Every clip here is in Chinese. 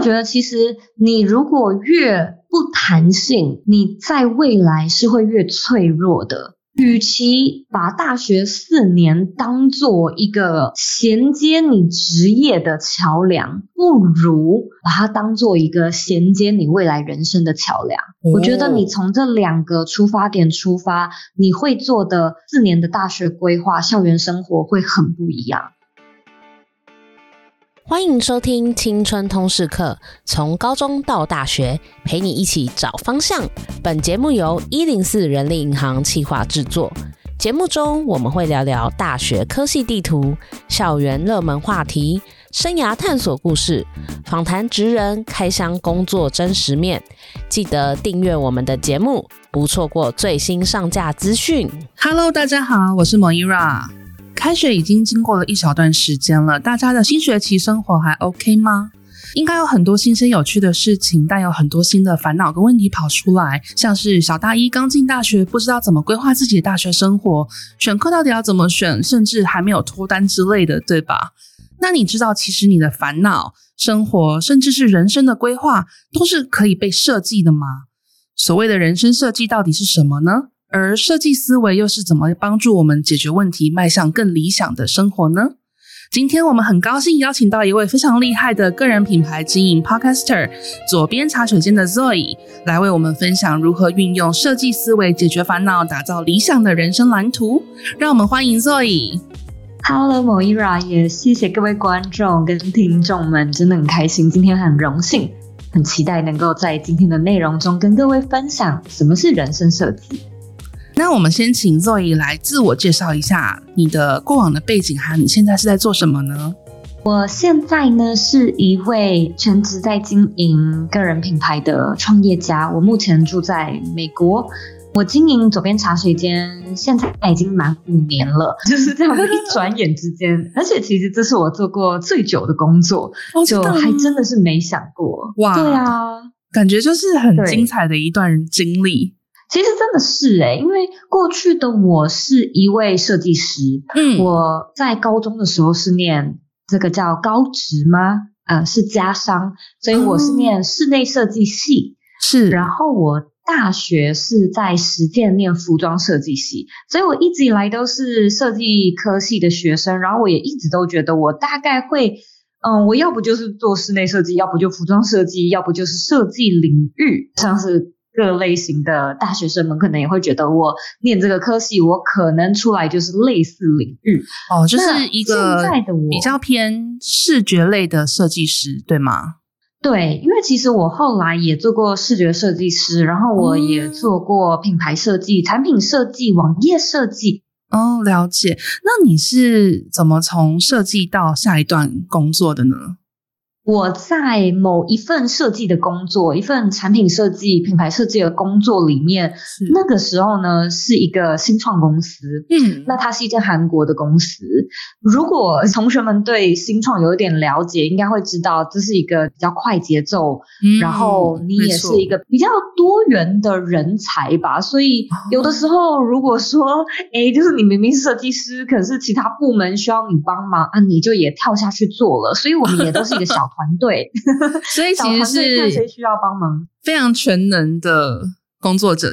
我觉得，其实你如果越不弹性，你在未来是会越脆弱的。与其把大学四年当做一个衔接你职业的桥梁，不如把它当做一个衔接你未来人生的桥梁。哦。我觉得你从这两个出发点出发，你会做的四年的大学规划、校园生活会很不一样。欢迎收听青春通识课，从高中到大学，陪你一起找方向。本节目由一零四人力银行企划制作。节目中我们会聊聊大学科系地图、校园热门话题、生涯探索故事、访谈职人开箱工作真实面。记得订阅我们的节目，不错过最新上架资讯。Hello，大家好，我是 Moira。开学已经经过了一小段时间了，大家的新学期生活还 OK 吗？应该有很多新鲜有趣的事情，但有很多新的烦恼跟问题跑出来，像是小大一刚进大学，不知道怎么规划自己的大学生活，选课到底要怎么选，甚至还没有脱单之类的，对吧？那你知道，其实你的烦恼、生活，甚至是人生的规划，都是可以被设计的吗？所谓的人生设计到底是什么呢？而设计思维又是怎么帮助我们解决问题，迈向更理想的生活呢？今天我们很高兴邀请到一位非常厉害的个人品牌经营 Podcaster，左边茶水间的 Zoe 来为我们分享如何运用设计思维解决烦恼，打造理想的人生蓝图。让我们欢迎 Zoe。Hello Moira，也谢谢各位观众跟听众们，真的很开心，今天很荣幸，很期待能够在今天的内容中跟各位分享什么是人生设计。那我们先请 Zoe 来自我介绍一下你的过往的背景，还有你现在是在做什么呢？我现在呢是一位全职在经营个人品牌的创业家。我目前住在美国，我经营左边茶水间，现在已经满五年了，就是这样一转眼之间。而且其实这是我做过最久的工作，就还真的是没想过。哇，对啊，感觉就是很精彩的一段经历。其实真的是诶，因为过去的我是一位设计师，嗯，我在高中的时候是念这个叫高职吗？呃，是家商，所以我是念室内设计系，是。然后我大学是在实践念服装设计系，所以我一直以来都是设计科系的学生。然后我也一直都觉得我大概会，嗯，我要不就是做室内设计，要不就服装设计，要不就是设计领域，像是。各类型的大学生们可能也会觉得，我念这个科系，我可能出来就是类似领域哦，就是一个比较偏视觉类的设计师，对吗？对，因为其实我后来也做过视觉设计师，然后我也做过品牌设计、嗯、产品设计、网页设计。哦，了解。那你是怎么从设计到下一段工作的呢？我在某一份设计的工作，一份产品设计、品牌设计的工作里面，那个时候呢是一个新创公司，嗯，那它是一间韩国的公司。如果同学们对新创有一点了解，应该会知道这是一个比较快节奏，嗯，然后你也是一个比较多元的人才吧。所以有的时候，如果说，哎，就是你明明是设计师，可是其他部门需要你帮忙啊，你就也跳下去做了。所以我们也都是一个小。团队，所以其实是谁需要帮忙，非常全能的工作者。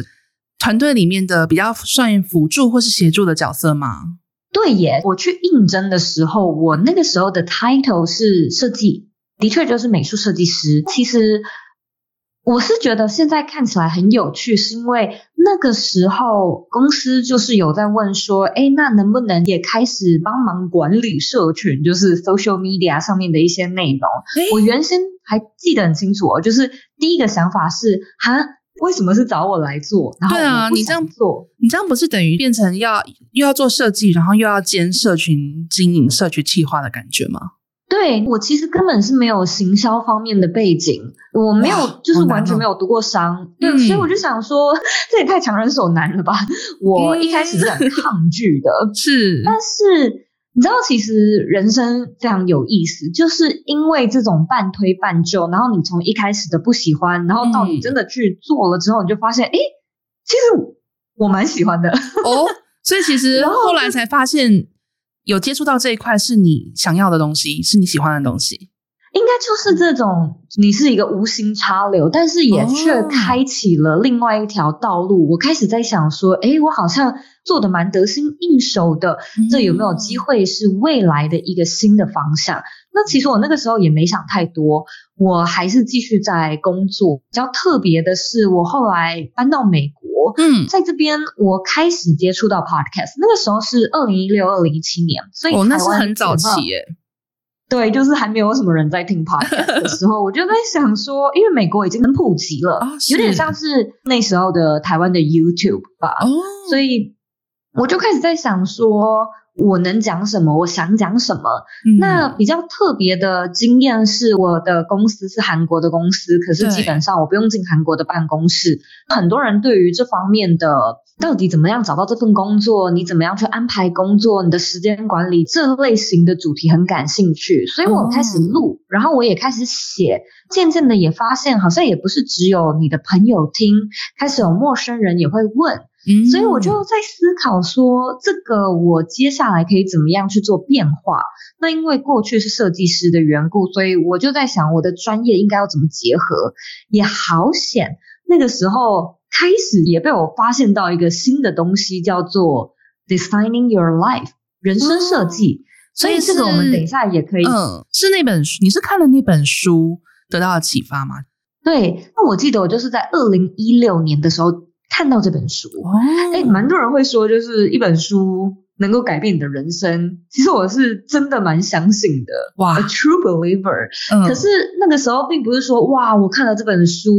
团队里面的比较算辅助或是协助的角色吗？对耶，我去应征的时候，我那个时候的 title 是设计，的确就是美术设计师。其实。我是觉得现在看起来很有趣，是因为那个时候公司就是有在问说，哎，那能不能也开始帮忙管理社群，就是 social media 上面的一些内容？我原先还记得很清楚哦，就是第一个想法是，哈，为什么是找我来做？然后对啊，你这样做，你这样不是等于变成要又要做设计，然后又要兼社群经营、社群企划的感觉吗？对，我其实根本是没有行销方面的背景，我没有就是完全没有读过商，对，嗯，所以我就想说，这也太强人所难了吧。我一开始是很抗拒的，嗯、是，但是你知道，其实人生非常有意思，就是因为这种半推半就，然后你从一开始的不喜欢，然后到你真的去做了之后，你就发现，哎、嗯，其实我蛮喜欢的哦。所以其实 后来才发现。有接触到这一块是你想要的东西，是你喜欢的东西。应该就是这种，你是一个无心插柳，但是也却开启了另外一条道路。Oh. 我开始在想说，诶，我好像做的蛮得心应手的，这有没有机会是未来的一个新的方向？Mm. 那其实我那个时候也没想太多，我还是继续在工作。比较特别的是，我后来搬到美国，嗯，在这边我开始接触到 podcast，那个时候是二零一六、二零一七年，所以台湾、哦、那是很早期耶。对，就是还没有什么人在听 podcast 的时候，我就在想说，因为美国已经很普及了，哦、有点像是那时候的台湾的 YouTube 吧，哦、所以我就开始在想说，我能讲什么？我想讲什么？嗯、那比较特别的经验是，我的公司是韩国的公司，可是基本上我不用进韩国的办公室。很多人对于这方面的。到底怎么样找到这份工作？你怎么样去安排工作？你的时间管理这类型的主题很感兴趣，所以我开始录，哦、然后我也开始写。渐渐的也发现，好像也不是只有你的朋友听，开始有陌生人也会问。嗯，所以我就在思考说，这个我接下来可以怎么样去做变化？那因为过去是设计师的缘故，所以我就在想，我的专业应该要怎么结合？也好险，那个时候。开始也被我发现到一个新的东西，叫做 designing your life 人生设计。哦、所以这个我们等一下也可以。嗯，是那本书，你是看了那本书得到了启发吗？对，那我记得我就是在二零一六年的时候看到这本书。哦，哎，蛮多人会说，就是一本书能够改变你的人生。其实我是真的蛮相信的，哇，a true believer。嗯，可是那个时候并不是说，哇，我看了这本书，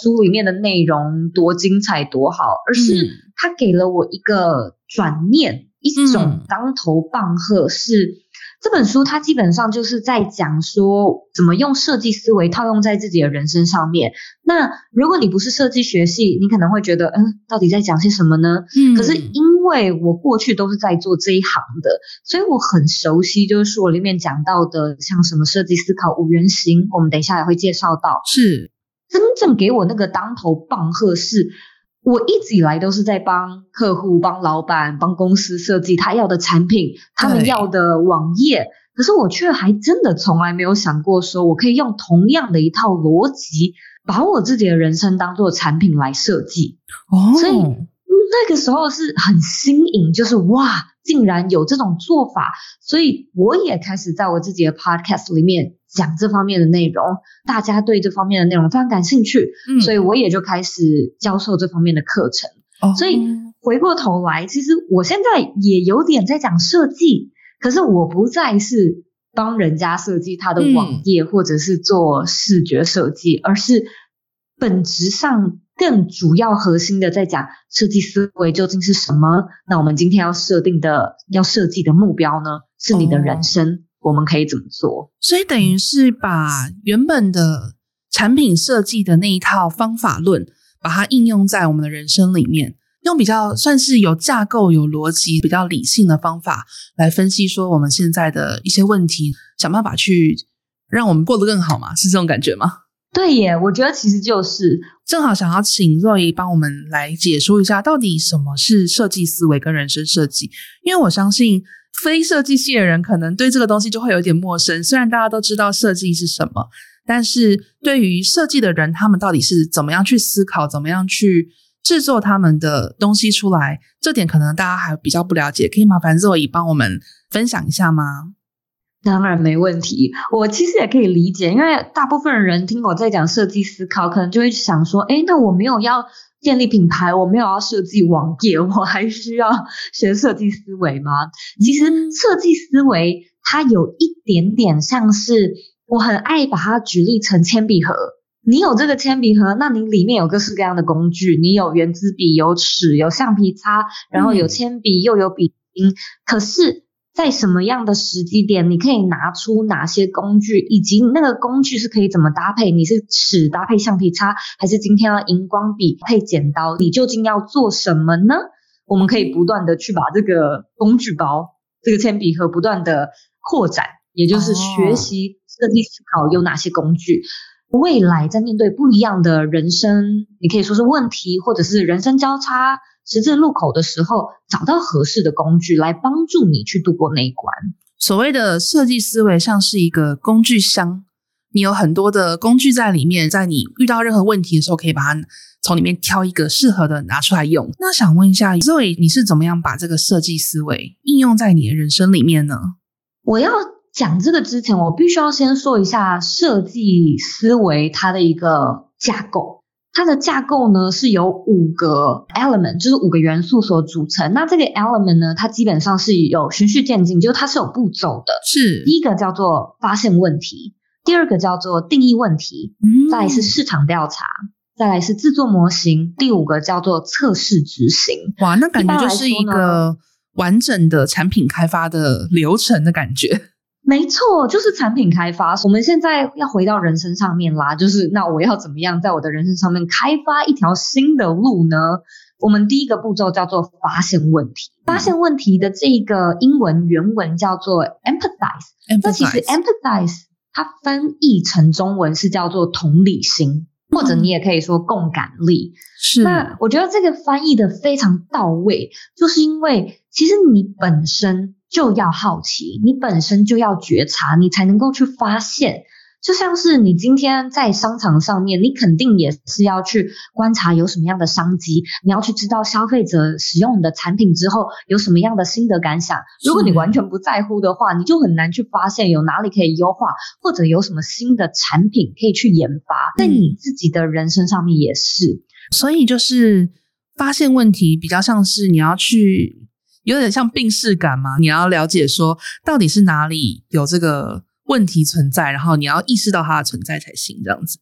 书里面的内容多精彩多好，而是它给了我一个转念，嗯、一种当头棒喝是。这本书它基本上就是在讲说，怎么用设计思维套用在自己的人生上面。那如果你不是设计学系，你可能会觉得，嗯，到底在讲些什么呢？嗯。可是因为我过去都是在做这一行的，所以我很熟悉，就是书里面讲到的，像什么设计思考五原型，我们等一下也会介绍到。是。真正给我那个当头棒喝是。我一直以来都是在帮客户、帮老板、帮公司设计他要的产品，他们要的网页。可是我却还真的从来没有想过，说我可以用同样的一套逻辑，把我自己的人生当做产品来设计。哦，所以那个时候是很新颖，就是哇，竟然有这种做法。所以我也开始在我自己的 podcast 里面。讲这方面的内容，大家对这方面的内容非常感兴趣，嗯，所以我也就开始教授这方面的课程。哦，所以回过头来，其实我现在也有点在讲设计，可是我不再是帮人家设计他的网页，或者是做视觉设计，嗯，而是本质上更主要核心的在讲设计思维究竟是什么。那我们今天要设定的要设计的目标呢，是你的人生。哦我们可以怎么做？所以等于是把原本的产品设计的那一套方法论，把它应用在我们的人生里面，用比较算是有架构、有逻辑、比较理性的方法来分析，说我们现在的一些问题，想办法去让我们过得更好嘛？是这种感觉吗？对耶，我觉得其实就是正好想要请 Zoe 帮我们来解说一下，到底什么是设计思维跟人生设计，因为我相信。非设计系的人可能对这个东西就会有点陌生，虽然大家都知道设计是什么，但是对于设计的人，他们到底是怎么样去思考，怎么样去制作他们的东西出来，这点可能大家还比较不了解。可以麻烦 Zoe 帮我们分享一下吗？当然没问题，我其实也可以理解，因为大部分人听我在讲设计思考，可能就会想说，诶，那我没有要。建立品牌，我没有要设计网页，我还需要学设计思维吗？其实设计思维它有一点点像是，我很爱把它举例成铅笔盒。你有这个铅笔盒，那你里面有各式各样的工具，你有圆珠笔、有尺、有橡皮擦，然后有铅笔，又有笔芯。可是。在什么样的时机点，你可以拿出哪些工具，以及那个工具是可以怎么搭配？你是尺搭配橡皮擦，还是今天要荧光笔配剪刀？你究竟要做什么呢？我们可以不断的去把这个工具包、这个铅笔盒不断的扩展，也就是学习设计思考有哪些工具。未来在面对不一样的人生，你可以说是问题，或者是人生交叉。十字路口的时候，找到合适的工具来帮助你去度过那一关。所谓的设计思维，像是一个工具箱，你有很多的工具在里面，在你遇到任何问题的时候，可以把它从里面挑一个适合的拿出来用。那想问一下，Zoe，你是怎么样把这个设计思维应用在你的人生里面呢？我要讲这个之前，我必须要先说一下设计思维它的一个架构。它的架构呢是由五个 element，就是五个元素所组成。那这个 element 呢，它基本上是有循序渐进，就是它是有步骤的。是，第一个叫做发现问题，第二个叫做定义问题，嗯，再来是市场调查，再来是制作模型，第五个叫做测试执行。哇，那感觉就是一个完整的产品开发的流程的感觉。没错，就是产品开发。我们现在要回到人生上面啦，就是那我要怎么样在我的人生上面开发一条新的路呢？我们第一个步骤叫做发现问题。发现问题的这个英文原文叫做 empathize。那其实 empathize 它翻译成中文是叫做同理心，或者你也可以说共感力。是。那我觉得这个翻译的非常到位，就是因为其实你本身。就要好奇，你本身就要觉察，你才能够去发现。就像是你今天在商场上面，你肯定也是要去观察有什么样的商机，你要去知道消费者使用你的产品之后有什么样的心得感想。如果你完全不在乎的话，你就很难去发现有哪里可以优化，或者有什么新的产品可以去研发。在你自己的人生上面也是，所以就是发现问题比较像是你要去。有点像病逝感嘛，你要了解说到底是哪里有这个问题存在，然后你要意识到它的存在才行，这样子。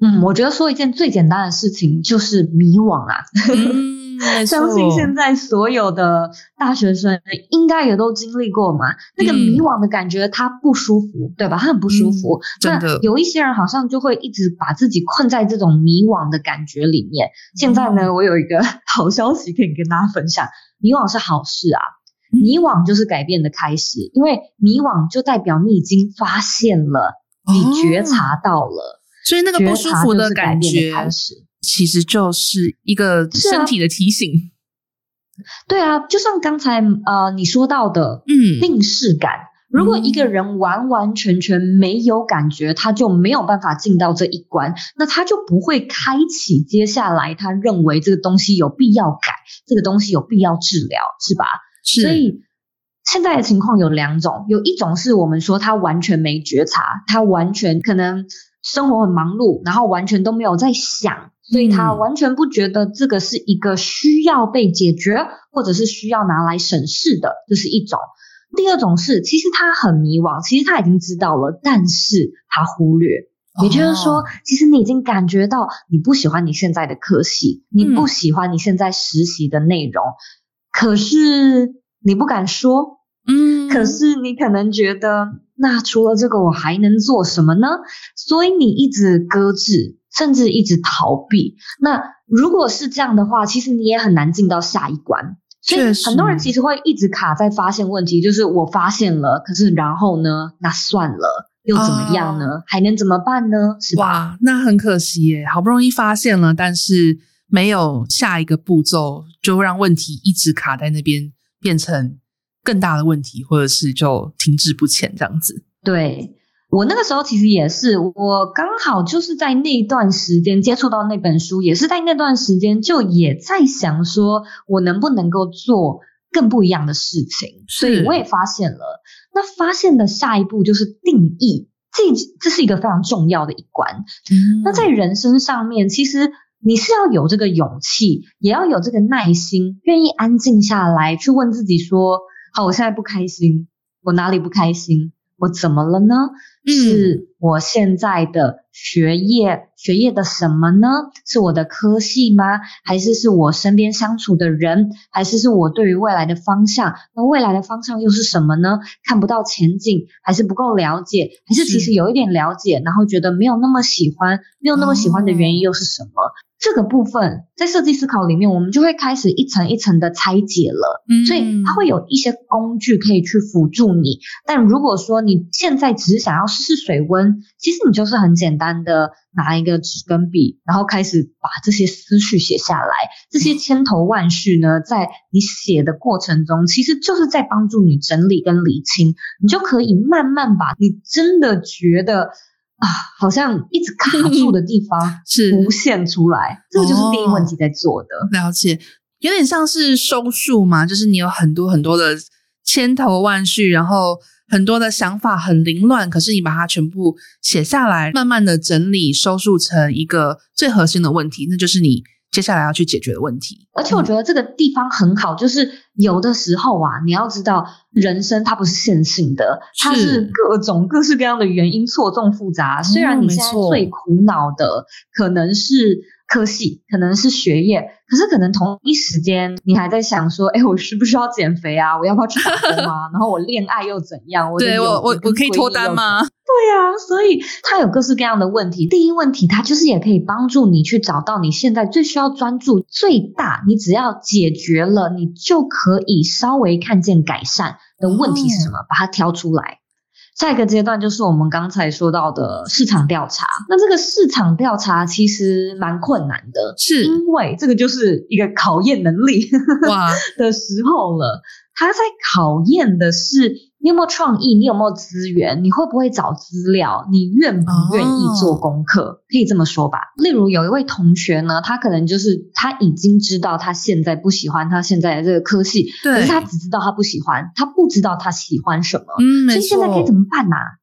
嗯，我觉得说一件最简单的事情就是迷惘啊。嗯，相信现在所有的大学生应该也都经历过嘛，那个迷惘的感觉，他不舒服，对吧？他很不舒服。嗯，真的。有一些人好像就会一直把自己困在这种迷惘的感觉里面。现在呢，我有一个好消息可以跟大家分享。迷惘是好事啊，迷惘就是改变的开始，因为迷惘就代表你已经发现了，你觉察到了，所以那个不舒服的感觉，其实就是一个身体的提醒。对啊，就像刚才呃你说到的，嗯，病势感。如果一个人完完全全没有感觉，他就没有办法进到这一关，那他就不会开启接下来他认为这个东西有必要改，这个东西有必要治疗，是吧？是。所以现在的情况有两种，有一种是我们说他完全没觉察，他完全可能生活很忙碌，然后完全都没有在想，所以他完全不觉得这个是一个需要被解决，或者是需要拿来审视的，这是一种。第二种是，其实他很迷惘，其实他已经知道了，但是他忽略。也就是说，哦、其实你已经感觉到你不喜欢你现在的科系，你不喜欢你现在实习的内容，嗯、可是你不敢说。嗯，可是你可能觉得，那除了这个，我还能做什么呢？所以你一直搁置，甚至一直逃避。那如果是这样的话，其实你也很难进到下一关。所以很多人其实会一直卡在发现问题，就是我发现了，可是然后呢？那算了，又怎么样呢？哦、还能怎么办呢？是吧？哇，那很可惜耶，好不容易发现了，但是没有下一个步骤，就让问题一直卡在那边，变成更大的问题，或者是就停滞不前这样子。对。我那个时候其实也是，我刚好就是在那段时间接触到那本书，也是在那段时间就也在想说，我能不能够做更不一样的事情。所以我也发现了，那发现的下一步就是定义，这这是一个非常重要的一关。嗯。那在人生上面，其实你是要有这个勇气，也要有这个耐心，愿意安静下来去问自己说：好，我现在不开心，我哪里不开心？我怎么了呢？是我现在的学业，学业的什么呢？是我的科系吗？还是是我身边相处的人？还是是我对于未来的方向？那未来的方向又是什么呢？看不到前景，还是不够了解？还是其实有一点了解，然后觉得没有那么喜欢，没有那么喜欢的原因又是什么？哦这个部分在设计思考里面，我们就会开始一层一层的拆解了。嗯，所以它会有一些工具可以去辅助你。但如果说你现在只是想要试试水温，其实你就是很简单的拿一个纸跟笔，然后开始把这些思绪写下来。这些千头万绪呢，在你写的过程中，其实就是在帮助你整理跟理清。你就可以慢慢把你真的觉得。啊，好像一直卡住的地方 是浮现出来，这个就是第一问题在做的。哦，了解，有点像是收束嘛，就是你有很多很多的千头万绪，然后很多的想法很凌乱，可是你把它全部写下来，慢慢的整理收束成一个最核心的问题，那就是你。接下来要去解决的问题，而且我觉得这个地方很好，就是有的时候啊，你要知道，人生它不是线性的，它是各种各式各样的原因错综复杂。虽然你现在最苦恼的可能是科系，可能是学业，可是可能同一时间你还在想说，哎，我需不需要减肥啊？我要不要去打工啊？然后我恋爱又怎样？我对我我我可以脱单吗？对呀、啊，所以它有各式各样的问题。第一问题，它就是也可以帮助你去找到你现在最需要专注、最大，你只要解决了，你就可以稍微看见改善的问题是什么，哦、把它挑出来。下一个阶段就是我们刚才说到的市场调查。那这个市场调查其实蛮困难的，是因为这个就是一个考验能力哇的时候了。他在考验的是。你有没有创意？你有没有资源？你会不会找资料？你愿不愿意做功课？哦、可以这么说吧。例如有一位同学呢，他可能就是他已经知道他现在不喜欢他现在的这个科系，可是他只知道他不喜欢，他不知道他喜欢什么。嗯，所以现在该怎么办呢、啊？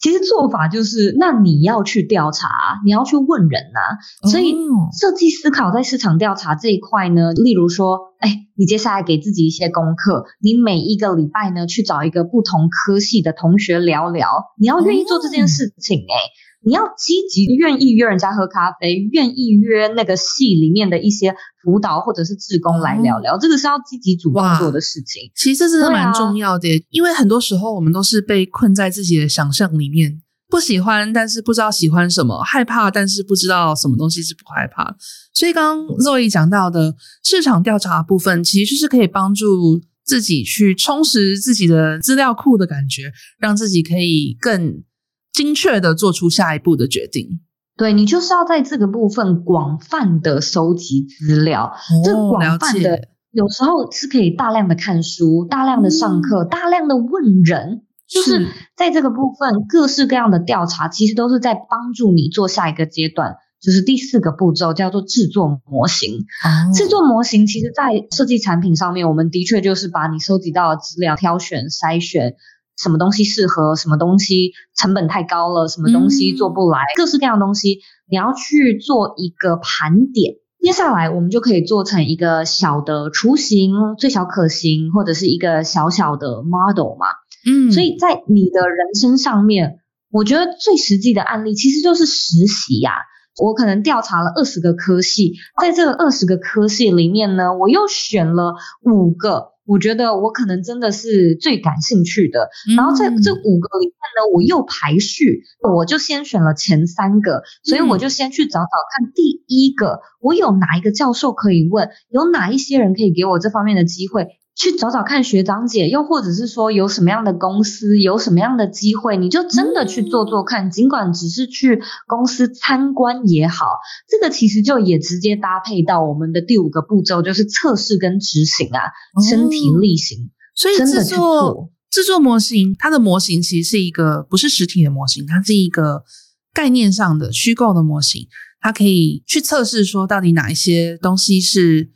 其实做法就是，那你要去调查，你要去问人呐。所以设计思考在市场调查这一块呢，例如说，哎，你接下来给自己一些功课，你每一个礼拜呢去找一个不同科系的同学聊聊，你要愿意做这件事情哎。你要积极，愿意约人家喝咖啡，愿意约那个系里面的一些辅导或者是志工来聊聊，嗯、这个是要积极主动做的事情。其实这是蛮重要的，啊、因为很多时候我们都是被困在自己的想象里面，不喜欢，但是不知道喜欢什么，害怕，但是不知道什么东西是不害怕。所以刚刚 Zoe 讲到的市场调查部分，其实就是可以帮助自己去充实自己的资料库的感觉，让自己可以更。精确的做出下一步的决定，对，你就是要在这个部分广泛的收集资料。哦、这广泛的有时候是可以大量的看书、大量的上课、嗯、大量的问人，就是在这个部分各式各样的调查，其实都是在帮助你做下一个阶段，就是第四个步骤叫做制作模型。哦、制作模型其实，在设计产品上面，我们的确就是把你收集到的资料挑选、筛选。什么东西适合，什么东西成本太高了，什么东西做不来，嗯、各式各样的东西，你要去做一个盘点。接下来我们就可以做成一个小的雏形，最小可行，或者是一个小小的 model 嘛。嗯，所以在你的人生上面，我觉得最实际的案例其实就是实习呀、啊。我可能调查了二十个科系，在这个二十个科系里面呢，我又选了五个。我觉得我可能真的是最感兴趣的，嗯、然后在这五个里面呢，我又排序，我就先选了前三个，所以我就先去找找看第一个，我有哪一个教授可以问，有哪一些人可以给我这方面的机会。去找找看学长姐，又或者是说有什么样的公司，有什么样的机会，你就真的去做做看。尽管只是去公司参观也好，这个其实就也直接搭配到我们的第五个步骤，就是测试跟执行啊，身体力行。所以制作制作模型，它的模型其实是一个不是实体的模型，它是一个概念上的虚构的模型，它可以去测试说到底哪一些东西是。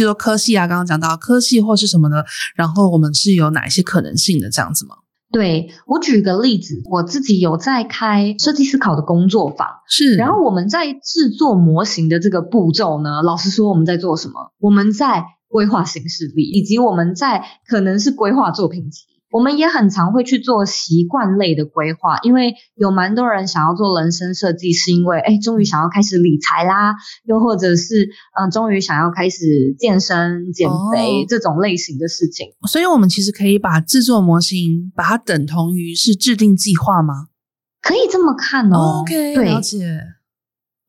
就说科系啊，刚刚讲到科系或是什么的，然后我们是有哪一些可能性的这样子吗？对，我举个例子，我自己有在开设计思考的工作坊，是。然后我们在制作模型的这个步骤呢，老实说我们在做什么？我们在规划形式力，以及我们在可能是规划作品集。我们也很常会去做习惯类的规划，因为有蛮多人想要做人生设计，是因为哎，终于想要开始理财啦，又或者是嗯、呃，终于想要开始健身、减肥、哦、这种类型的事情。所以，我们其实可以把制作模型，把它等同于是制定计划吗？可以这么看哦。OK，对，了解。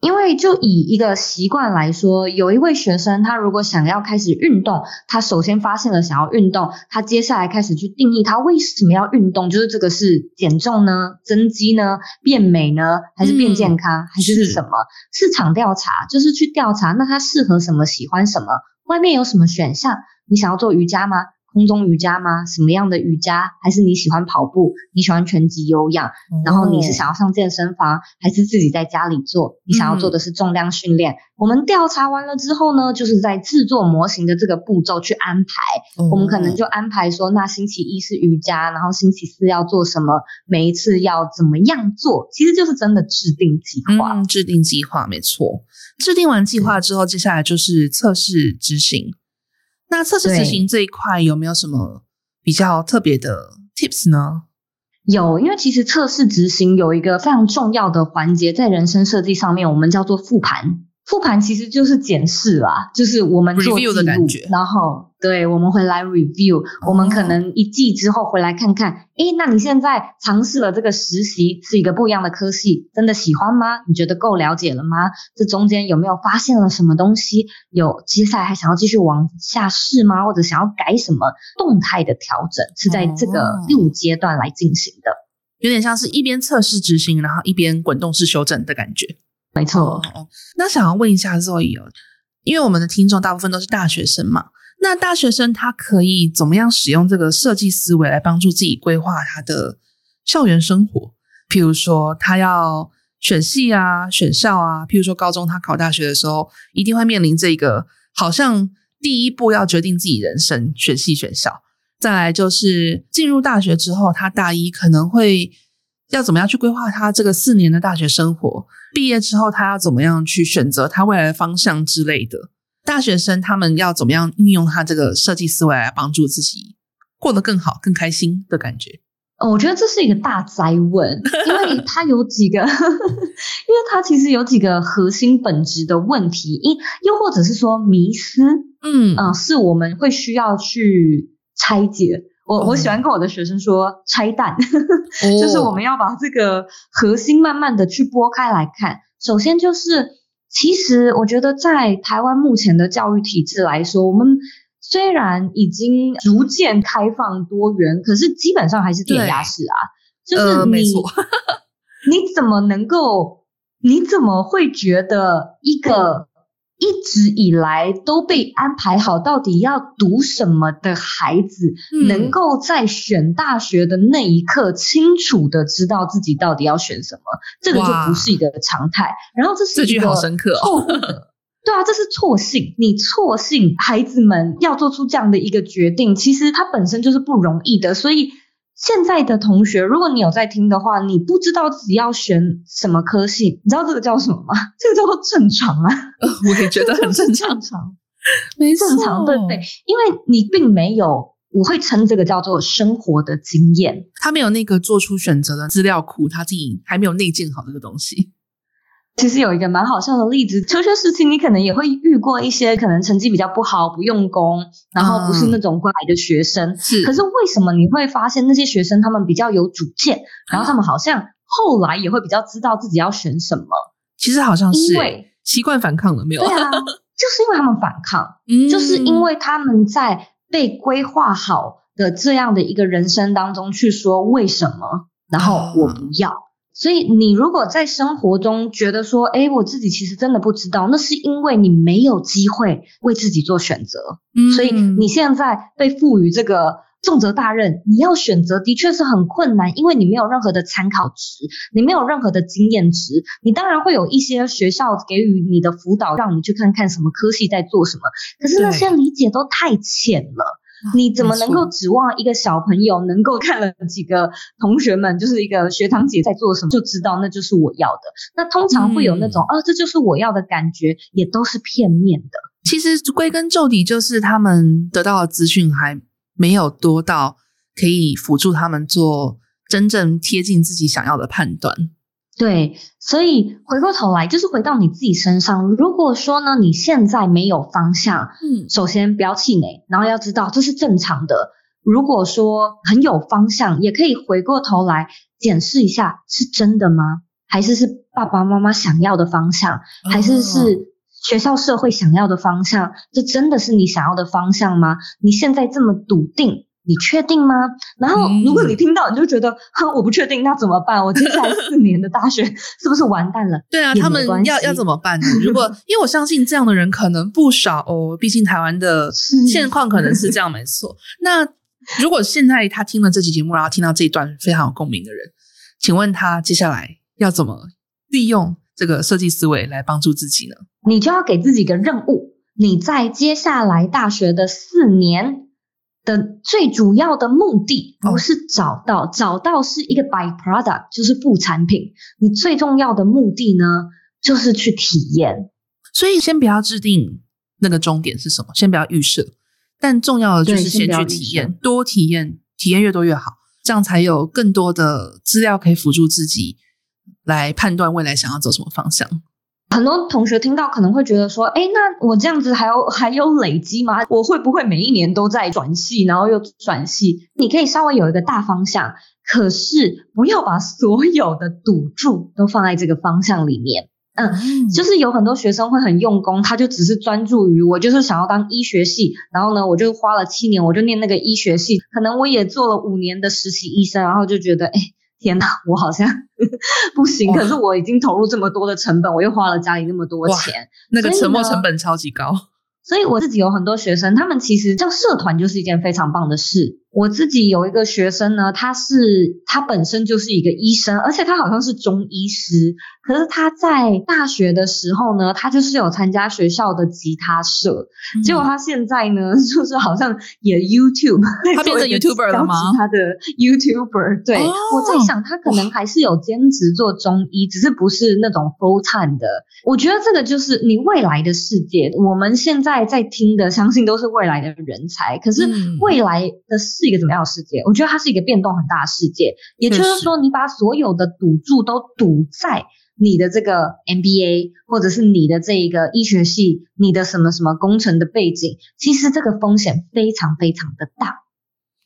因为就以一个习惯来说，有一位学生，他如果想要开始运动，他首先发现了想要运动，他接下来开始去定义他为什么要运动，就是这个是减重呢、增肌呢、变美呢，还是变健康，嗯、还是什么？是市场调查就是去调查，那他适合什么、喜欢什么？外面有什么选项？你想要做瑜伽吗？空中瑜伽吗？什么样的瑜伽？还是你喜欢跑步？你喜欢拳击有氧？嗯、然后你是想要上健身房，还是自己在家里做？你想要做的是重量训练？嗯、我们调查完了之后呢，就是在制作模型的这个步骤去安排。嗯、我们可能就安排说，那星期一是瑜伽，然后星期四要做什么？每一次要怎么样做？其实就是真的制定计划。嗯、制定计划没错。制定完计划之后，接下来就是测试执行。那测试执行这一块有没有什么比较特别的 tips 呢？有，因为其实测试执行有一个非常重要的环节，在人生设计上面，我们叫做复盘。复盘其实就是检视啦，就是我们做记录的感觉，然后对，我们会来 review，我们可能一季之后回来看看，诶，那你现在尝试了这个实习是一个不一样的科系，真的喜欢吗？你觉得够了解了吗？这中间有没有发现了什么东西？有接下来还想要继续往下试吗？或者想要改什么动态的调整？是在这个第五阶段来进行的，有点像是一边测试执行，然后一边滚动式修正的感觉。没错，那想要问一下 Zoe，因为我们的听众大部分都是大学生嘛，那大学生他可以怎么样使用这个设计思维来帮助自己规划他的校园生活？譬如说他要选系啊、选校啊，譬如说高中他考大学的时候，一定会面临这个，好像第一步要决定自己人生选系选校，再来就是进入大学之后，他大一可能会。要怎么样去规划他这个四年的大学生活？毕业之后，他要怎么样去选择他未来的方向之类的？大学生他们要怎么样运用他这个设计思维来帮助自己过得更好、更开心的感觉？哦，我觉得这是一个大哉问，因为它有几个，因为它其实有几个核心本质的问题，因又或者是说迷思，嗯啊、呃，是我们会需要去拆解。我我喜欢跟我的学生说拆弹，就是我们要把这个核心慢慢的去剥开来看。首先就是，其实我觉得在台湾目前的教育体制来说，我们虽然已经逐渐开放多元，可是基本上还是填鸭式啊。就是你。你怎么能够？你怎么会觉得一个？一直以来都被安排好，到底要读什么的孩子，嗯、能够在选大学的那一刻清楚的知道自己到底要选什么，这个就不是一个常态。然后这是一个错误的，这句好深刻哦，对啊，这是错信，你错信孩子们要做出这样的一个决定，其实它本身就是不容易的，所以。现在的同学，如果你有在听的话，你不知道自己要选什么科系，你知道这个叫什么吗？这个叫做正常啊，我也觉得很正常，正常，没正常，对不对？因为你并没有，我会称这个叫做生活的经验，他没有那个做出选择的资料库，他自己还没有内建好这个东西。其实有一个蛮好笑的例子，求学时期你可能也会遇过一些可能成绩比较不好、不用功，然后不是那种乖的学生。是，可是为什么你会发现那些学生他们比较有主见，然后他们好像后来也会比较知道自己要选什么？其实好像是因为习惯反抗了没有？对啊，就是因为他们反抗，嗯，就是因为他们在被规划好的这样的一个人生当中去说为什么，然后我不要。所以，你如果在生活中觉得说，哎，我自己其实真的不知道，那是因为你没有机会为自己做选择。嗯，所以你现在被赋予这个重责大任，你要选择的确是很困难，因为你没有任何的参考值，你没有任何的经验值。你当然会有一些学校给予你的辅导，让你去看看什么科系在做什么，可是那些理解都太浅了。你怎么能够指望一个小朋友能够看了几个同学们，就是一个学长姐在做什么，就知道那就是我要的？那通常会有那种，啊、这就是我要的感觉，也都是片面的。其实归根究底，就是他们得到的资讯还没有多到可以辅助他们做真正贴近自己想要的判断。对，所以回过头来，就是回到你自己身上。如果说呢，你现在没有方向，嗯，首先不要气馁，然后要知道这是正常的。如果说很有方向，也可以回过头来检视一下，是真的吗？还是是爸爸妈妈想要的方向？还是是学校社会想要的方向？这真的是你想要的方向吗？你现在这么笃定，你确定吗？然后如果你听到，你就觉得，哼、嗯，我不确定，那怎么办？我接下来四年的大学是不是完蛋了？对啊，他们要要怎么办呢？如果 因为我相信这样的人可能不少哦，毕竟台湾的现况可能是这样，没错。那如果现在他听了这期节目，然后听到这一段非常有共鸣的人，请问他接下来要怎么利用这个设计思维来帮助自己呢？你就要给自己一个任务，你在接下来大学的四年。的最主要的目的不是找到，找到是一个 byproduct，就是副产品。你最重要的目的呢，就是去体验。所以先不要制定那个终点是什么，先不要预设，但重要的就是先去体验，多体验，体验越多越好，这样才有更多的资料可以辅助自己来判断未来想要走什么方向。很多同学听到可能会觉得说，哎，那我这样子还有 还有累积吗？我会不会每一年都在转系，然后又转系？你可以稍微有一个大方向，可是不要把所有的赌注都放在这个方向里面。嗯，就是有很多学生会很用功，他就只是专注于我就是想要当医学系，然后呢，我就花了七年，我就念那个医学系，可能我也做了五年的实习医生，然后就觉得，哎。天哪，我好像 不行。可是我已经投入这么多的成本，我又花了家里那么多钱，那个沉没成本超级高。所以我自己有很多学生，他们其实叫社团就是一件非常棒的事。我自己有一个学生呢，他是他本身就是一个医生，而且他好像是中医师。可是他在大学的时候呢，他就是有参加学校的吉他社。嗯、结果他现在呢，就是好像也 YouTube，他变成 YouTuber 了吗？他的 YouTuber，对、哦，我在想他可能还是有兼职做中医，只是不是那种 full time 的。我觉得这个就是你未来的世界。我们现在在听的，相信都是未来的人才。可是未来的世是一个怎么样的世界？我觉得它是一个变动很大的世界。也就是说，你把所有的赌注都赌在你的这个 MBA，或者是你的这一个医学系，你的什么什么工程的背景，其实这个风险非常非常的大。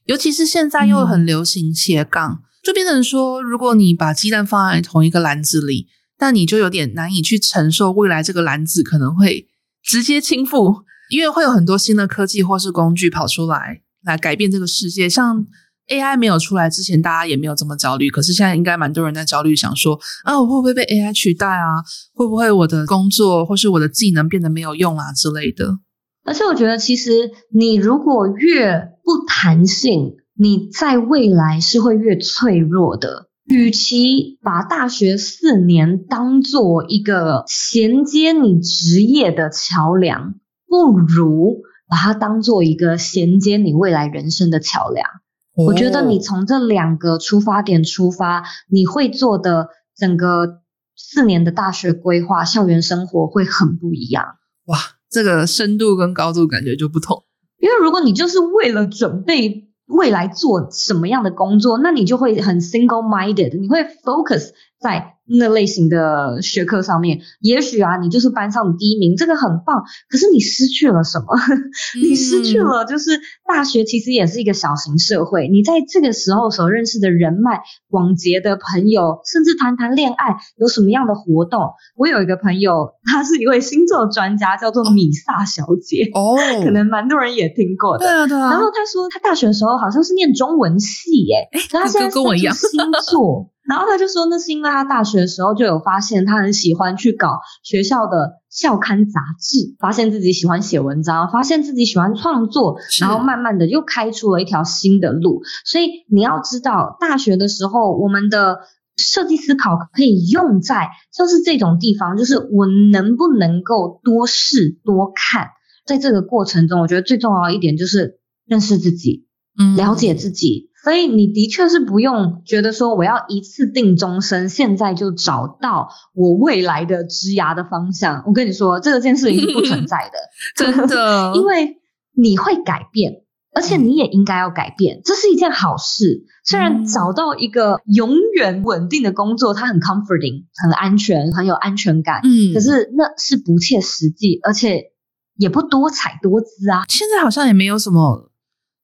尤其是现在又很流行斜杠，嗯，就变成说，如果你把鸡蛋放在同一个篮子里，那你就有点难以去承受未来这个篮子可能会直接倾覆，因为会有很多新的科技或是工具跑出来。来改变这个世界，像 AI 没有出来之前，大家也没有这么焦虑。可是现在应该蛮多人在焦虑，想说啊，我会不会被 AI 取代啊？会不会我的工作或是我的技能变得没有用啊之类的？而且我觉得，其实你如果越不弹性，你在未来是会越脆弱的。与其把大学四年当做一个衔接你职业的桥梁，不如。把它当做一个衔接你未来人生的桥梁。Oh. 我觉得你从这两个出发点出发，你会做的整个四年的大学规划、校园生活会很不一样。哇，这个深度跟高度感觉就不同。因为如果你就是为了准备未来做什么样的工作，那你就会很 single-minded，你会 focus 在。那类型的学科上面，也许啊，你就是班上的第一名，这个很棒。可是你失去了什么？你失去了，就是大学其实也是一个小型社会。你在这个时候所认识的人脉广结的朋友，甚至谈谈恋爱，有什么样的活动？我有一个朋友，他是一位星座专家，叫做米萨小姐。哦，可能蛮多人也听过的。对啊，对啊。然后他说，他大学的时候好像是念中文系，耶。哎，她现在跟我一样，星座。然后他就说，那是因为他大学的时候就有发现，他很喜欢去搞学校的校刊杂志，发现自己喜欢写文章，发现自己喜欢创作，然后慢慢的又开出了一条新的路。所以你要知道，大学的时候，我们的设计思考可以用在就是这种地方，就是我能不能够多试多看，在这个过程中，我觉得最重要一点就是认识自己，嗯，了解自己。所以你的确是不用觉得说我要一次定终身，现在就找到我未来的职涯的方向。我跟你说，这个件事情是不存在的，真的，因为你会改变，而且你也应该要改变，这是一件好事。虽然找到一个永远稳定的工作，它很 comforting，很安全，很有安全感，嗯，可是那是不切实际，而且也不多彩多姿啊。现在好像也没有什么，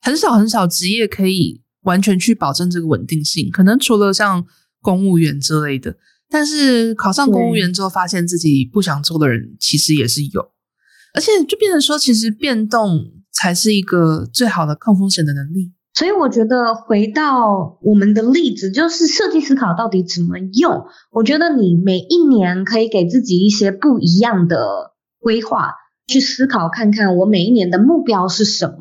很少很少职业可以。完全去保证这个稳定性，可能除了像公务员之类的，但是考上公务员之后，发现自己不想做的人其实也是有，而且就变成说，其实变动才是一个最好的抗风险的能力。所以我觉得回到我们的例子，就是设计思考到底怎么用？我觉得你每一年可以给自己一些不一样的规划，去思考看看我每一年的目标是什么。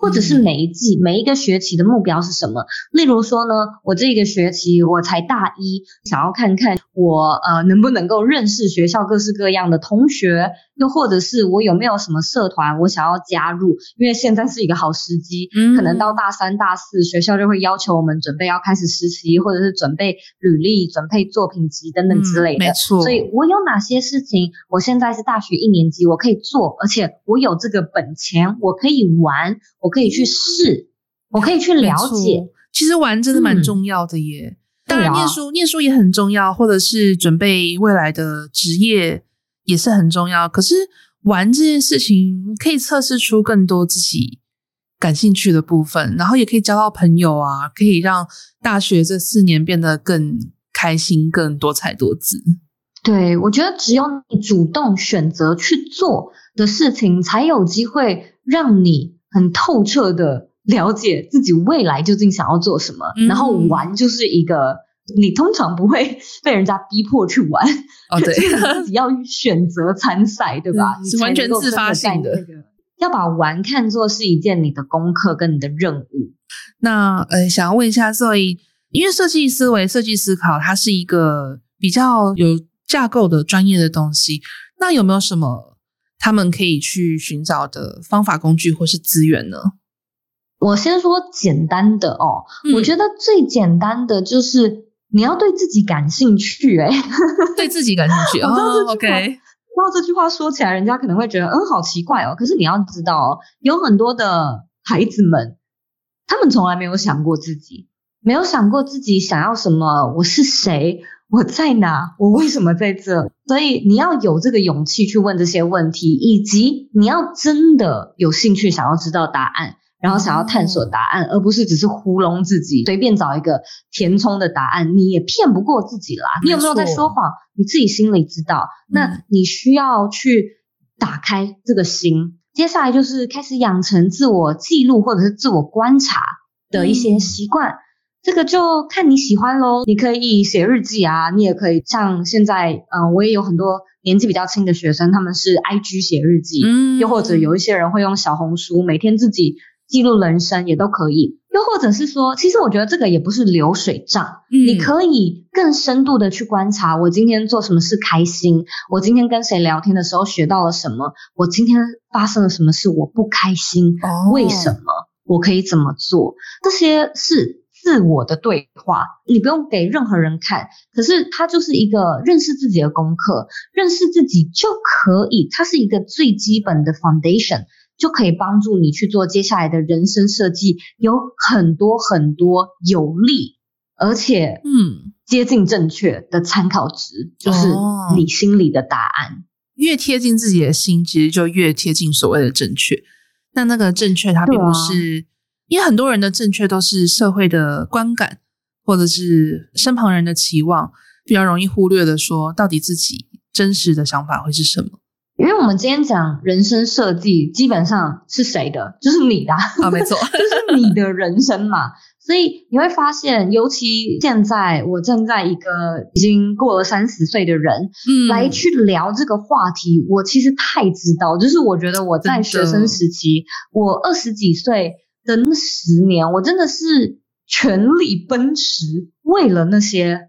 或者是每一季、每一个学期的目标是什么？例如说呢，我这个学期我才大一，想要看看我呃能不能够认识学校各式各样的同学，又或者是我有没有什么社团我想要加入？因为现在是一个好时机，嗯，可能到大三、大四学校就会要求我们准备要开始实习，或者是准备履历、准备作品集等等之类的。嗯，没错。所以我有哪些事情？我现在是大学一年级，我可以做，而且我有这个本钱，我可以玩，我。我可以去试，我可以去了解。其实玩真的蛮重要的耶。嗯、当然，念书、啊、念书也很重要，或者是准备未来的职业也是很重要。可是玩这件事情可以测试出更多自己感兴趣的部分，然后也可以交到朋友啊，可以让大学这四年变得更开心、更多彩多姿。对，我觉得只有你主动选择去做的事情，才有机会让你。很透彻的了解自己未来究竟想要做什么，嗯、然后玩就是一个你通常不会 被人家逼迫去玩，哦对，自己要选择参赛，对吧？是完全自发性的，要把玩看作是一件你的功课跟你的任务。那呃，想要问一下，所以因为设计思维、设计思考，它是一个比较有架构的专业的东西，那有没有什么？他们可以去寻找的方法、工具或是资源呢？我先说简单的哦，嗯、我觉得最简单的就是你要对自己感兴趣、欸。哎，对自己感兴趣。哦，OK。然后这句话说起来，人家可能会觉得嗯，好奇怪哦。可是你要知道哦，有很多的孩子们，他们从来没有想过自己，没有想过自己想要什么，我是谁。我在哪？我为什么在这？所以你要有这个勇气去问这些问题，以及你要真的有兴趣想要知道答案，然后想要探索答案，而不是只是糊弄自己，随便找一个填充的答案，你也骗不过自己啦。你有没有在说谎？你自己心里知道。那你需要去打开这个心，接下来就是开始养成自我记录或者是自我观察的一些习惯。这个就看你喜欢喽，你可以写日记啊，你也可以像现在，嗯、呃，我也有很多年纪比较轻的学生，他们是 IG 写日记，嗯，又或者有一些人会用小红书，每天自己记录人生也都可以，又或者是说，其实我觉得这个也不是流水账，嗯，你可以更深度的去观察，我今天做什么事开心，我今天跟谁聊天的时候学到了什么，我今天发生了什么事我不开心，哦，为什么，我可以怎么做，这些是。自我的对话，你不用给任何人看，可是它就是一个认识自己的功课，认识自己就可以，它是一个最基本的 foundation，就可以帮助你去做接下来的人生设计，有很多很多有利而且嗯接近正确的参考值，嗯，就是你心里的答案，越贴近自己的心，其实就越贴近所谓的正确。那那个正确，它并不是。因为很多人的正确都是社会的观感，或者是身旁人的期望，比较容易忽略的说，到底自己真实的想法会是什么？因为我们今天讲人生设计，基本上是谁的？就是你的啊，啊没错，就是你的人生嘛。所以你会发现，尤其现在我正在一个已经过了三十岁的人，嗯，来去聊这个话题，我其实太知道，就是我觉得我在学生时期，我二十几岁。的那十年，我真的是全力奔驰，为了那些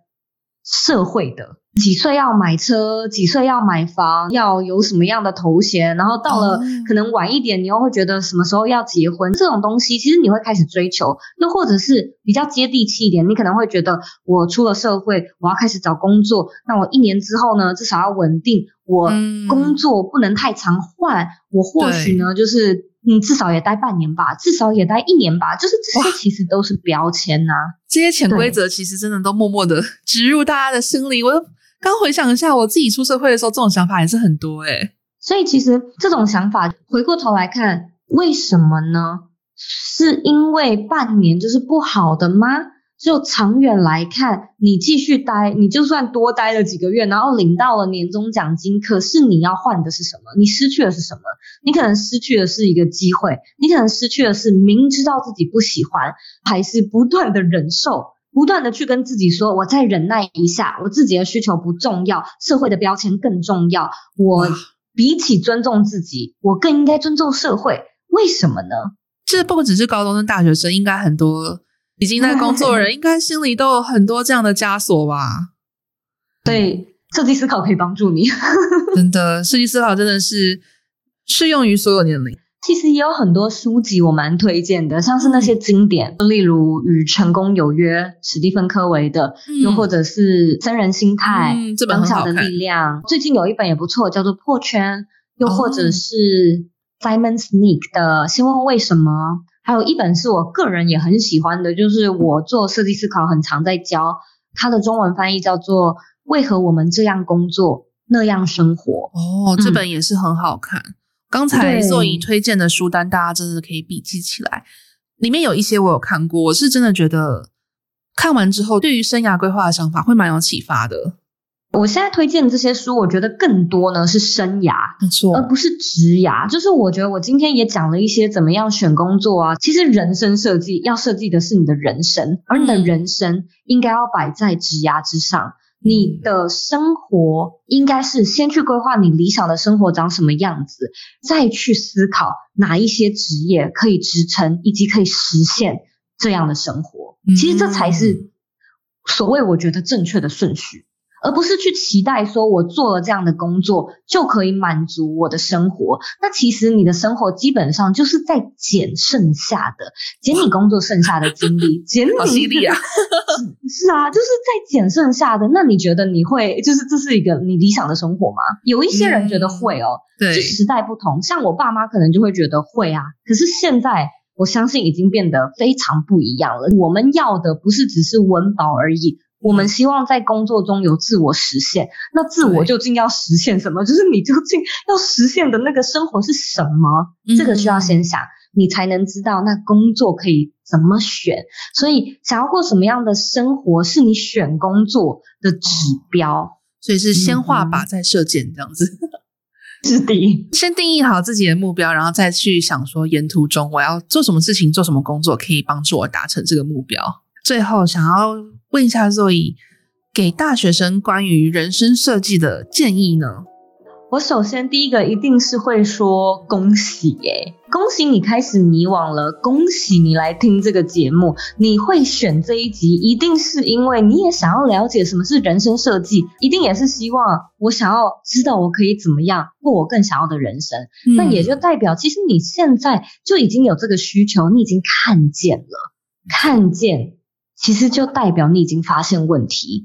社会的。几岁要买车，几岁要买房，要有什么样的头衔，然后到了可能晚一点，你又会觉得什么时候要结婚，这种东西其实你会开始追求。又或者是比较接地气一点，你可能会觉得我出了社会，我要开始找工作，那我一年之后呢，至少要稳定，我工作不能太常换，我或许呢就是。你至少也待半年吧，至少也待一年吧，就是这些其实都是标签呐、啊。这些潜规则其实真的都默默的 植入大家的心里。我刚回想一下，我自己出社会的时候，这种想法也是很多诶、欸、所以其实这种想法回过头来看，为什么呢？是因为半年就是不好的吗？就长远来看，你继续待，你就算多待了几个月，然后领到了年终奖金，可是你要换的是什么？你失去的是什么？你可能失去的是一个机会，你可能失去的是明知道自己不喜欢，还是不断的忍受，不断的去跟自己说，我再忍耐一下，我自己的需求不重要，社会的标签更重要。我比起尊重自己，我更应该尊重社会。为什么呢？这不只是高中生大学生，应该很多。已经在工作的人，应该心里都有很多这样的枷锁吧？对，设计思考可以帮助你。真的，设计思考真的是适用于所有年龄。其实也有很多书籍我蛮推荐的，像是那些经典，嗯、例如《与成功有约》史蒂芬·科维的，嗯、又或者是《真人心态》嗯，这本很。小的力量。最近有一本也不错，叫做《破圈》，又或者是 Simon Sinek 的《先问为什么》。还有一本是我个人也很喜欢的，就是我做设计思考很常在教，它的中文翻译叫做《为何我们这样工作那样生活》。哦，这本也是很好看。嗯、刚才 Zoe 推荐的书单，大家真的可以笔记起来。里面有一些我有看过，我是真的觉得看完之后，对于生涯规划的想法会蛮有启发的。我现在推荐的这些书，我觉得更多呢是生涯，没错，而不是职涯。就是我觉得我今天也讲了一些怎么样选工作啊。其实人生设计要设计的是你的人生，而你的人生应该要摆在职涯之上。你的生活应该是先去规划你理想的生活长什么样子，再去思考哪一些职业可以支撑以及可以实现这样的生活。其实这才是所谓我觉得正确的顺序。而不是去期待说，我做了这样的工作就可以满足我的生活。那其实你的生活基本上就是在减剩下的，减你工作剩下的精力，减你。好犀利啊！是啊，就是在减剩下的。那你觉得你会，就是这是一个你理想的生活吗？有一些人觉得会哦，嗯、对，就时代不同。像我爸妈可能就会觉得会啊。可是现在，我相信已经变得非常不一样了。我们要的不是只是温饱而已。我们希望在工作中有自我实现，那自我究竟要实现什么？就是你究竟要实现的那个生活是什么？这个需要先想，你才能知道那工作可以怎么选。所以，想要过什么样的生活，是你选工作的指标。所以是先画靶再射箭这样子。是的，先定义好自己的目标，然后再去想说，沿途中我要做什么事情，做什么工作可以帮助我达成这个目标。最后，想要问一下 Zoe，给大学生关于人生设计的建议呢？我首先第一个一定是会说恭喜耶，恭喜你开始迷惘了，恭喜你来听这个节目，你会选这一集，一定是因为你也想要了解什么是人生设计，一定也是希望我想要知道我可以怎么样过我更想要的人生。嗯、那也就代表，其实你现在就已经有这个需求，你已经看见了，看见。其实就代表你已经发现问题，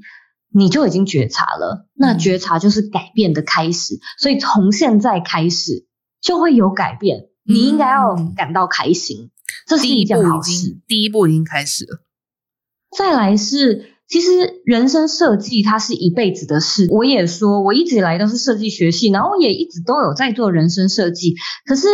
你就已经觉察了。那觉察就是改变的开始，嗯、所以从现在开始就会有改变。嗯、你应该要感到开心，这是一件好事。第一步已经开始了。再来是，其实人生设计它是一辈子的事。我也说，我一直以来都是设计学系，然后也一直都有在做人生设计。可是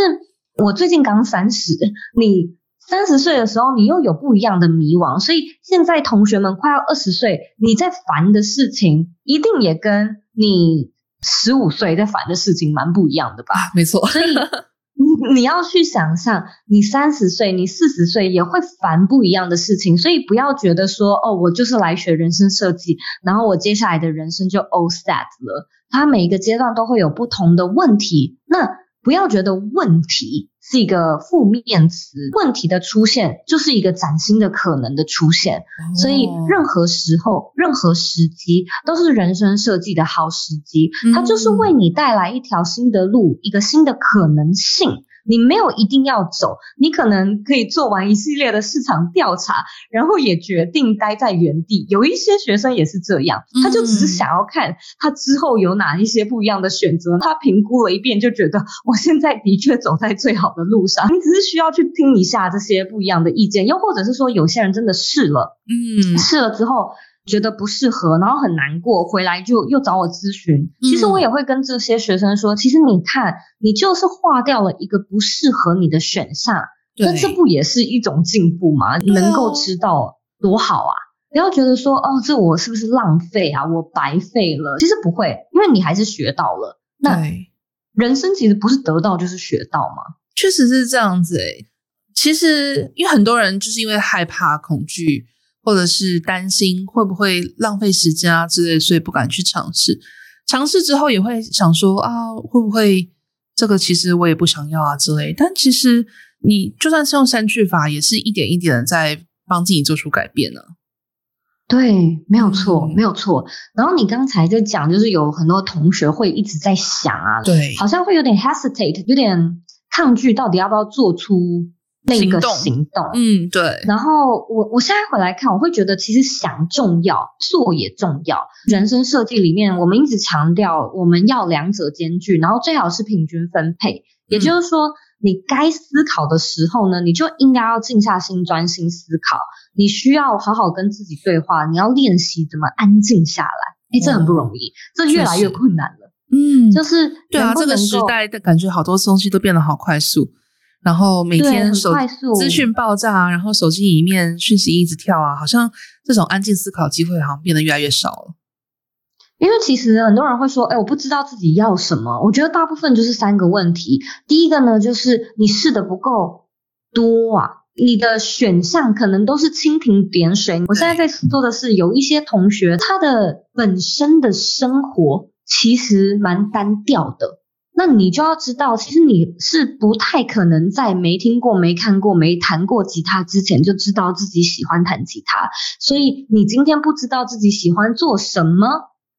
我最近刚三十，你。三十岁的时候，你又有不一样的迷惘，所以现在同学们快要二十岁，你在烦的事情，一定也跟你十五岁在烦的事情蛮不一样的吧？没错，所以你你要去想象，你三十岁、你四十岁也会烦不一样的事情，所以不要觉得说，哦，我就是来学人生设计，然后我接下来的人生就 all set 了。它每一个阶段都会有不同的问题，那不要觉得问题是一个负面词，问题的出现就是一个崭新的可能的出现，哦、所以任何时候、任何时机都是人生设计的好时机，它就是为你带来一条新的路，一个新的可能性。你没有一定要走，你可能可以做完一系列的市场调查，然后也决定待在原地。有一些学生也是这样，他就只是想要看他之后有哪一些不一样的选择。他评估了一遍，就觉得我现在的确走在最好的路上。你只是需要去听一下这些不一样的意见，又或者是说有些人真的试了，嗯，试了之后。觉得不适合，然后很难过，回来就又找我咨询。其实我也会跟这些学生说，嗯、其实你看，你就是划掉了一个不适合你的选项，那对这不也是一种进步吗？能够知道多好啊！不要觉得说哦，这我是不是浪费啊？我白费了？其实不会，因为你还是学到了。那人生其实不是得到就是学到吗？确实是这样子诶、欸。其实因为很多人就是因为害怕、恐惧，或者是担心会不会浪费时间啊之类，所以不敢去尝试。尝试之后也会想说啊，会不会这个其实我也不想要啊之类。但其实你就算是用删去法，也是一点一点的在帮自己做出改变呢、啊。对，没有错，嗯、没有错。然后你刚才在讲，就是有很多同学会一直在想啊，对，好像会有点 hesitate，有点抗拒，到底要不要做出那个行动？嗯，对。然后我我现在回来看，我会觉得其实想重要，做也重要。人生设计里面，我们一直强调我们要两者兼具，然后最好是平均分配。也就是说，嗯、你该思考的时候呢，你就应该要静下心，专心思考。你需要好好跟自己对话，你要练习怎么安静下来。哎，这很不容易，这越来越困难了。嗯，就是对啊，这个时代的感觉，好多东西都变得好快速，然后每天手快速资讯爆炸，然后手机里面讯息一直跳啊，好像这种安静思考机会好像变得越来越少了。因为其实很多人会说，哎，我不知道自己要什么。我觉得大部分就是三个问题。第一个呢，就是你试的不够多啊。你的选项可能都是蜻蜓点水。我现在在做的是，有一些同学他的本身的生活其实蛮单调的，那你就要知道，其实你是不太可能在没听过、没看过、没弹过吉他之前就知道自己喜欢弹吉他。所以你今天不知道自己喜欢做什么，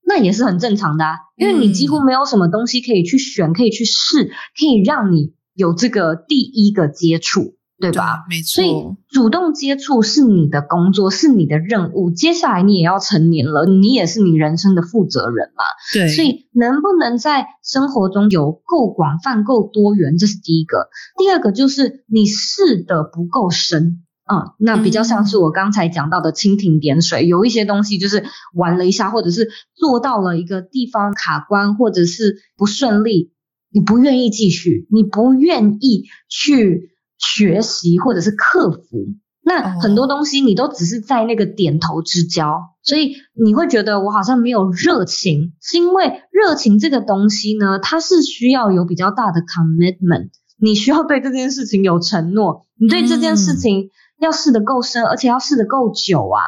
那也是很正常的啊，因为你几乎没有什么东西可以去选、可以去试，可以让你有这个第一个接触。对吧？对，没错。所以主动接触是你的工作，是你的任务。接下来你也要成年了，你也是你人生的负责人嘛。对。所以能不能在生活中有够广泛、够多元，这是第一个。第二个就是你试的不够深啊、嗯，那比较像是我刚才讲到的蜻蜓点水，嗯、有一些东西就是玩了一下，或者是做到了一个地方卡关，或者是不顺利，你不愿意继续，你不愿意去。学习或者是克服，那很多东西你都只是在那个点头之交，所以你会觉得我好像没有热情，是因为热情这个东西呢，它是需要有比较大的 commitment，你需要对这件事情有承诺，你对这件事情要试得够深，而且要试得够久啊。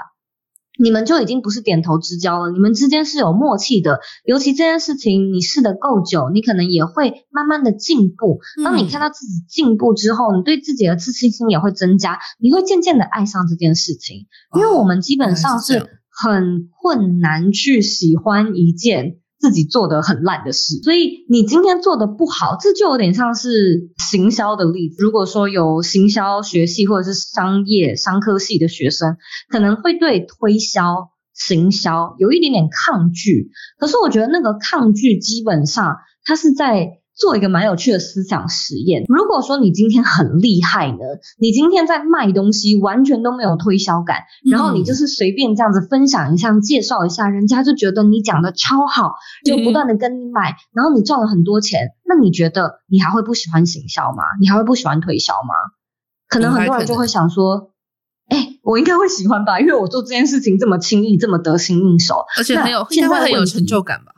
你们就已经不是点头之交了，你们之间是有默契的。尤其这件事情你试得够久，你可能也会慢慢的进步。当你看到自己进步之后，你对自己的自信心也会增加，你会渐渐的爱上这件事情。因为我们基本上是很困难去喜欢一件。自己做的很烂的事，所以你今天做的不好，这就有点像是行销的例子。如果说有行销学系或者是商业商科系的学生，可能会对推销、行销有一点点抗拒。可是我觉得那个抗拒基本上，它是在。做一个蛮有趣的思想实验。如果说你今天很厉害呢，你今天在卖东西完全都没有推销感，然后你就是随便这样子分享一下、介绍一下，人家就觉得你讲的超好，就不断的跟你买，然后你赚了很多钱。那你觉得你还会不喜欢行销吗？你还会不喜欢推销吗？可能很多人就会想说，哎，我应该会喜欢吧，因为我做这件事情这么轻易，这么得心应手，而且很有，现在会很有成就感吧。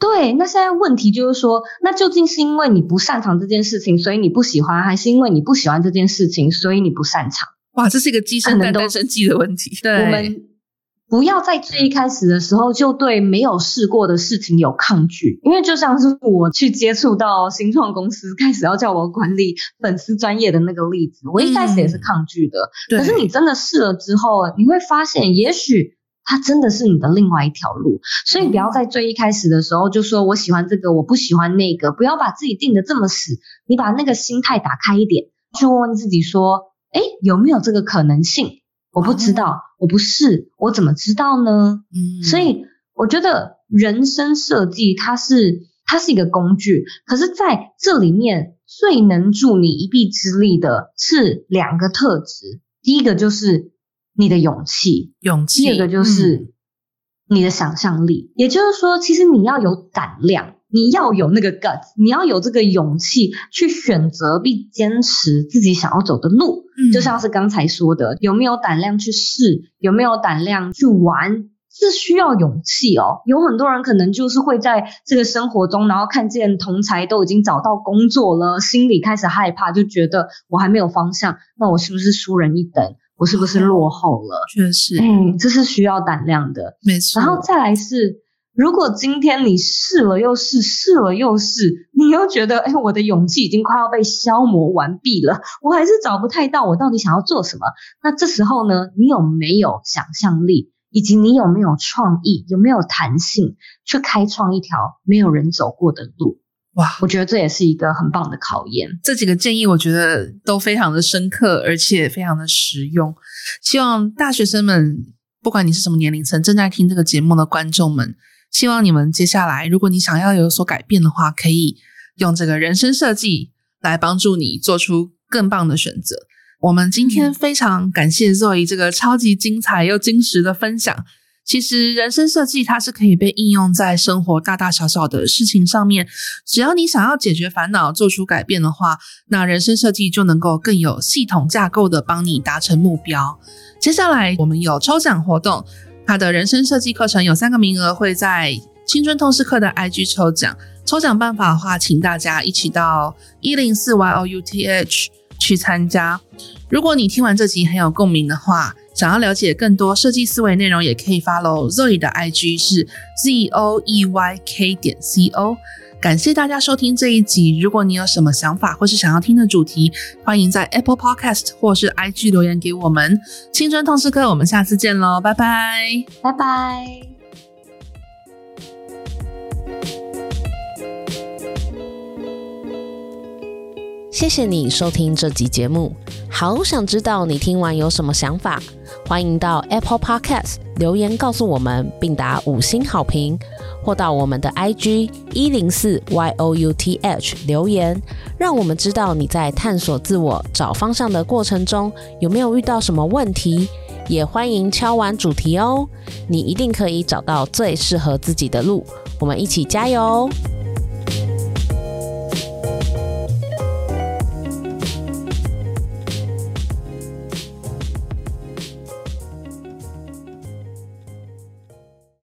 对，那现在问题就是说，那究竟是因为你不擅长这件事情，所以你不喜欢，还是因为你不喜欢这件事情，所以你不擅长？哇，这是一个鸡生蛋，蛋生鸡的问题。对，我们不要在最一开始的时候就对没有试过的事情有抗拒，因为就像是我去接触到新创公司，开始要叫我管理粉丝专业的那个例子，我一开始也是抗拒的。嗯，可是你真的试了之后，你会发现，也许。它真的是你的另外一条路，所以不要在最一开始的时候就说我喜欢这个，我不喜欢那个，不要把自己定得这么死。你把那个心态打开一点，去问问自己说，哎，有没有这个可能性？我不知道，我不是，我怎么知道呢？嗯，所以我觉得人生设计它是它是一个工具，可是在这里面最能助你一臂之力的是两个特质，第一个就是。你的勇气，勇气。第二个就是你的想象力，嗯、也就是说，其实你要有胆量。你要有那个 guts，你要有这个勇气去选择并坚持自己想要走的路。嗯，就像是刚才说的，有没有胆量去试，有没有胆量去玩，是需要勇气哦。有很多人可能就是会在这个生活中，然后看见同才都已经找到工作了，心里开始害怕，就觉得我还没有方向，那我是不是输人一等？我是不是落后了？确实，嗯，这是需要胆量的，没错。然后再来是。如果今天你试了又试，试了又试，你又觉得，哎，我的勇气已经快要被消磨完毕了，我还是找不太到我到底想要做什么。那这时候呢，你有没有想象力，以及你有没有创意，有没有弹性，去开创一条没有人走过的路？哇，我觉得这也是一个很棒的考验。这几个建议我觉得都非常的深刻，而且非常的实用。希望大学生们，不管你是什么年龄层，正在听这个节目的观众们。希望你们接下来，如果你想要有所改变的话，可以用这个人生设计来帮助你做出更棒的选择。我们今天非常感谢 Zoe 这个超级精彩又真实的分享。其实人生设计它是可以被应用在生活大大小小的事情上面，只要你想要解决烦恼、做出改变的话，那人生设计就能够更有系统架构的帮你达成目标。接下来我们有抽奖活动。他的人生设计课程有三个名额，会在青春通识课的 IG 抽奖。抽奖办法的话，请大家一起到一零四 youth 去参加。如果你听完这集很有共鸣的话，想要了解更多设计思维内容，也可以 follow Zoe 的 IG 是 zoeyk 点 co。感谢大家收听这一集。如果你有什么想法或是想要听的主题，欢迎在 Apple Podcast 或是 IG 留言给我们。青春通识课，我们下次见喽，拜拜，拜拜。谢谢你收听这集节目，好想知道你听完有什么想法，欢迎到 Apple Podcast 留言告诉我们，并打五星好评。或到我们的 IG 一零四 youth 留言，让我们知道你在探索自我、找方向的过程中有没有遇到什么问题。也欢迎敲完主题哦，你一定可以找到最适合自己的路。我们一起加油！